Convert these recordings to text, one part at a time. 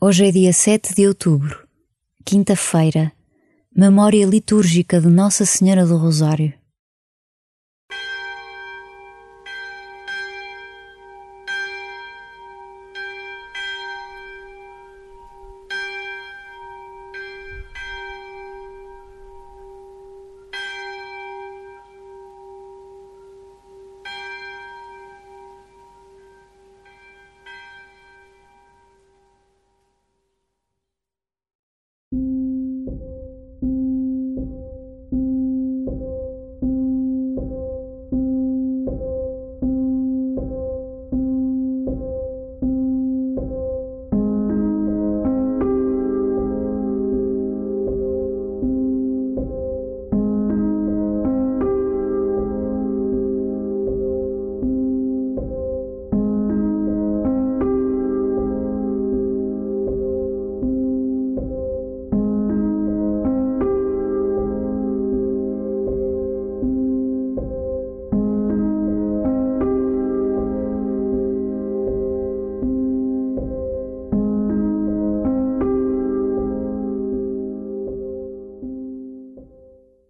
Hoje é dia 7 de outubro, quinta-feira, memória litúrgica de Nossa Senhora do Rosário.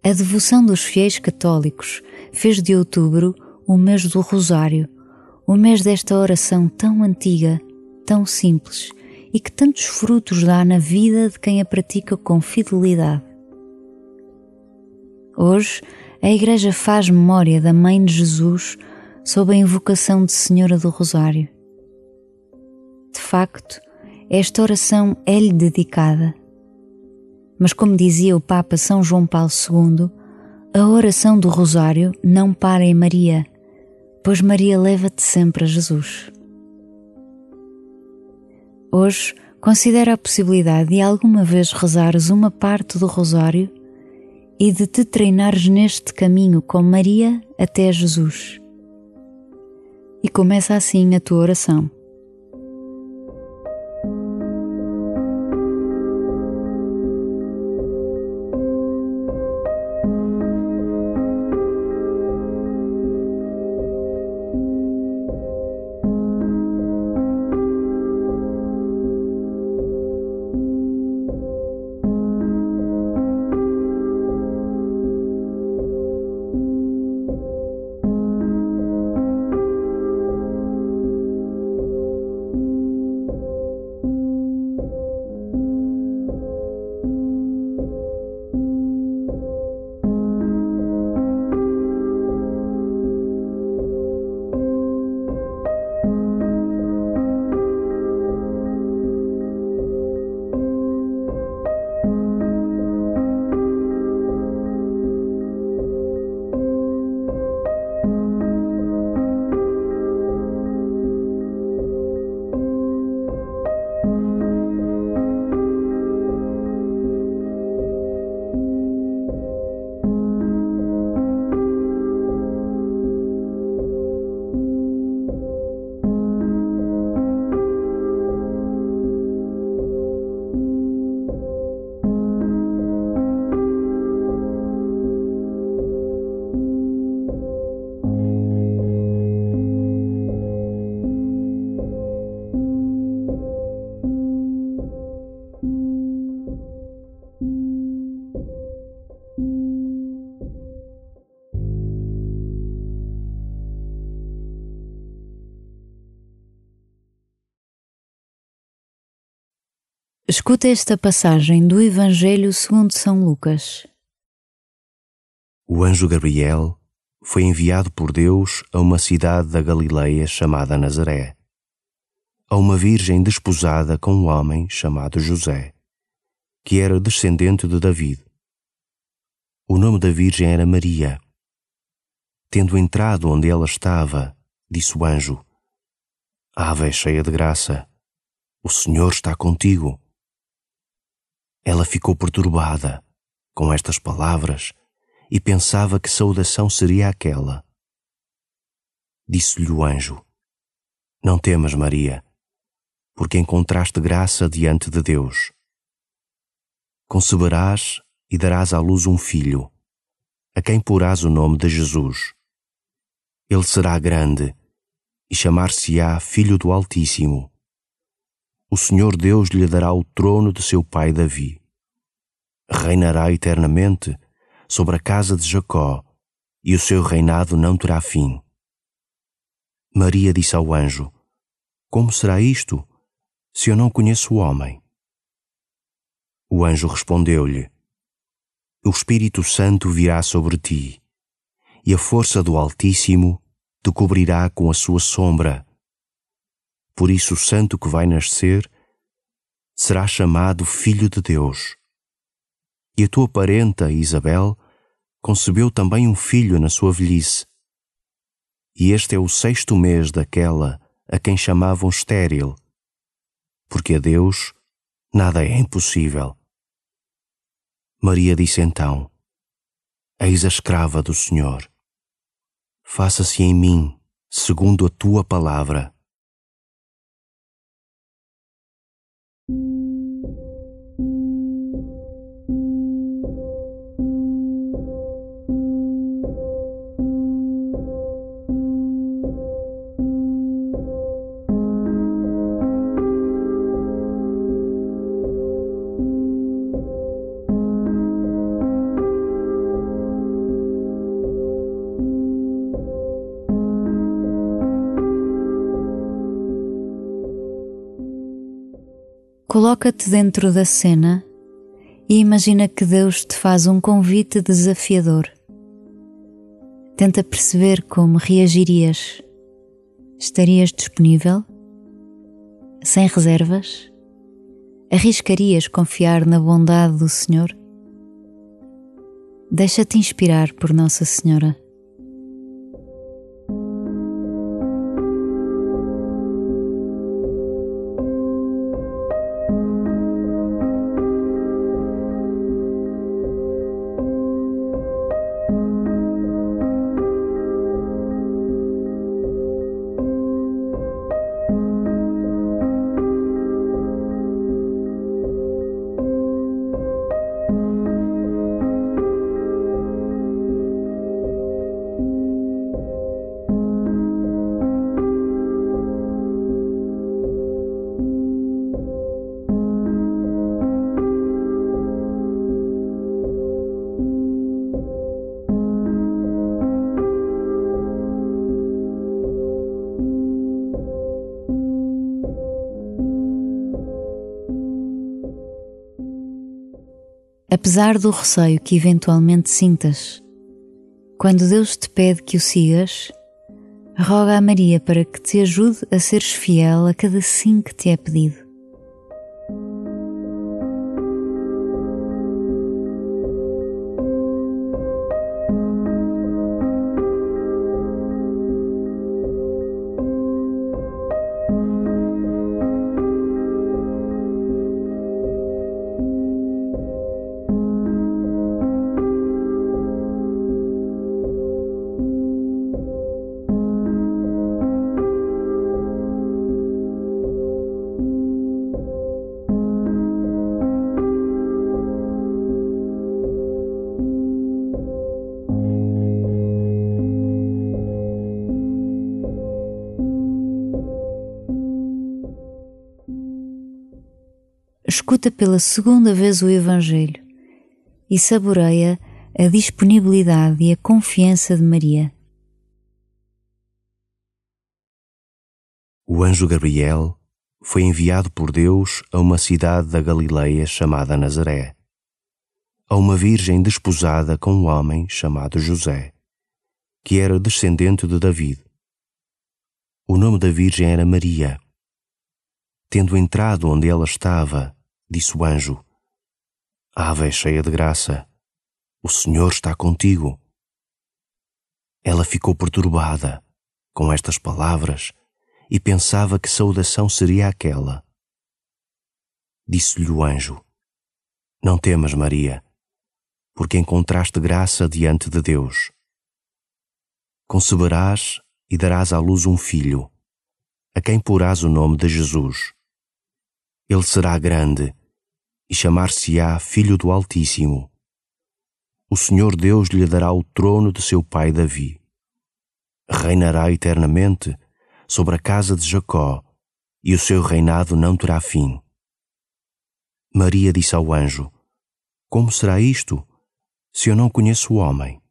A devoção dos fiéis católicos fez de outubro o mês do Rosário, o mês desta oração tão antiga, tão simples e que tantos frutos dá na vida de quem a pratica com fidelidade. Hoje, a Igreja faz memória da Mãe de Jesus sob a invocação de Senhora do Rosário. De facto, esta oração é-lhe dedicada mas, como dizia o Papa São João Paulo II, a oração do Rosário não para em Maria, pois Maria leva-te sempre a Jesus. Hoje, considera a possibilidade de alguma vez rezares uma parte do Rosário e de te treinares neste caminho com Maria até Jesus. E começa assim a tua oração. Escuta esta passagem do Evangelho segundo São Lucas. O anjo Gabriel foi enviado por Deus a uma cidade da Galileia chamada Nazaré, a uma virgem desposada com um homem chamado José, que era descendente de David. O nome da virgem era Maria. Tendo entrado onde ela estava, disse o anjo: Ave cheia de graça, o Senhor está contigo. Ela ficou perturbada com estas palavras e pensava que saudação seria aquela. Disse-lhe o anjo: Não temas, Maria, porque encontraste graça diante de Deus. Conceberás e darás à luz um filho, a quem porás o nome de Jesus. Ele será grande e chamar-se-á Filho do Altíssimo o Senhor Deus lhe dará o trono de seu pai Davi. Reinará eternamente sobre a casa de Jacó, e o seu reinado não terá fim. Maria disse ao anjo: Como será isto, se eu não conheço o homem? O anjo respondeu-lhe: O Espírito Santo virá sobre ti, e a força do Altíssimo te cobrirá com a sua sombra. Por isso, o santo que vai nascer será chamado Filho de Deus. E a tua parenta, Isabel, concebeu também um filho na sua velhice. E este é o sexto mês daquela a quem chamavam estéril, porque a Deus nada é impossível. Maria disse então: Eis a escrava do Senhor. Faça-se em mim segundo a tua palavra. Coloca-te dentro da cena e imagina que Deus te faz um convite desafiador. Tenta perceber como reagirias. Estarias disponível? Sem reservas? Arriscarias confiar na bondade do Senhor? Deixa-te inspirar por Nossa Senhora. Apesar do receio que eventualmente sintas. Quando Deus te pede que o sigas, roga a Maria para que te ajude a seres fiel a cada sim que te é pedido. Escuta pela segunda vez o Evangelho e saboreia a disponibilidade e a confiança de Maria. O anjo Gabriel foi enviado por Deus a uma cidade da Galileia chamada Nazaré, a uma virgem desposada com um homem chamado José, que era descendente de David. O nome da virgem era Maria. Tendo entrado onde ela estava, disse o anjo: Ave cheia de graça, o Senhor está contigo. Ela ficou perturbada com estas palavras e pensava que saudação seria aquela. Disse-lhe o anjo: Não temas, Maria, porque encontraste graça diante de Deus. Conceberás e darás à luz um filho, a quem porás o nome de Jesus. Ele será grande e chamar-se-á Filho do Altíssimo. O Senhor Deus lhe dará o trono de seu pai Davi. Reinará eternamente sobre a casa de Jacó, e o seu reinado não terá fim. Maria disse ao anjo: Como será isto, se eu não conheço o homem?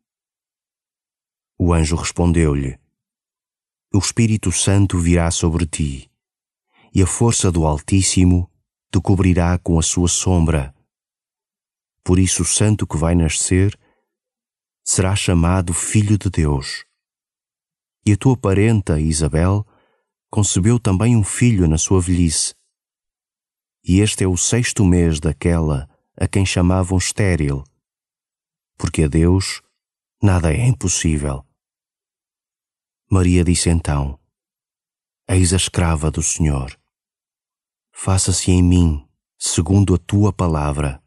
O anjo respondeu-lhe: O Espírito Santo virá sobre ti, e a força do Altíssimo te cobrirá com a sua sombra. Por isso, o santo que vai nascer será chamado Filho de Deus. E a tua parenta, Isabel, concebeu também um filho na sua velhice. E este é o sexto mês daquela a quem chamavam estéril, porque a Deus nada é impossível. Maria disse então: Eis a escrava do Senhor. Faça-se em mim segundo a tua palavra.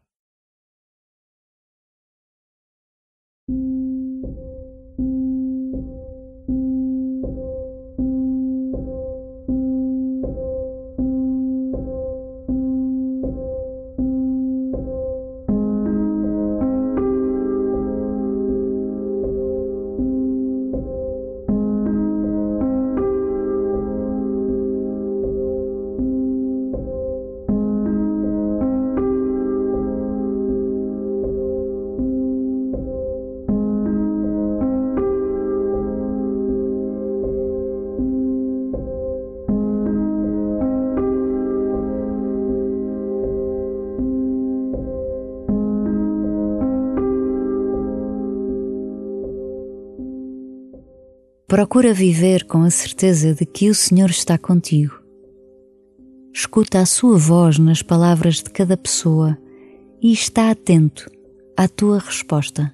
Procura viver com a certeza de que o Senhor está contigo. Escuta a sua voz nas palavras de cada pessoa e está atento à tua resposta.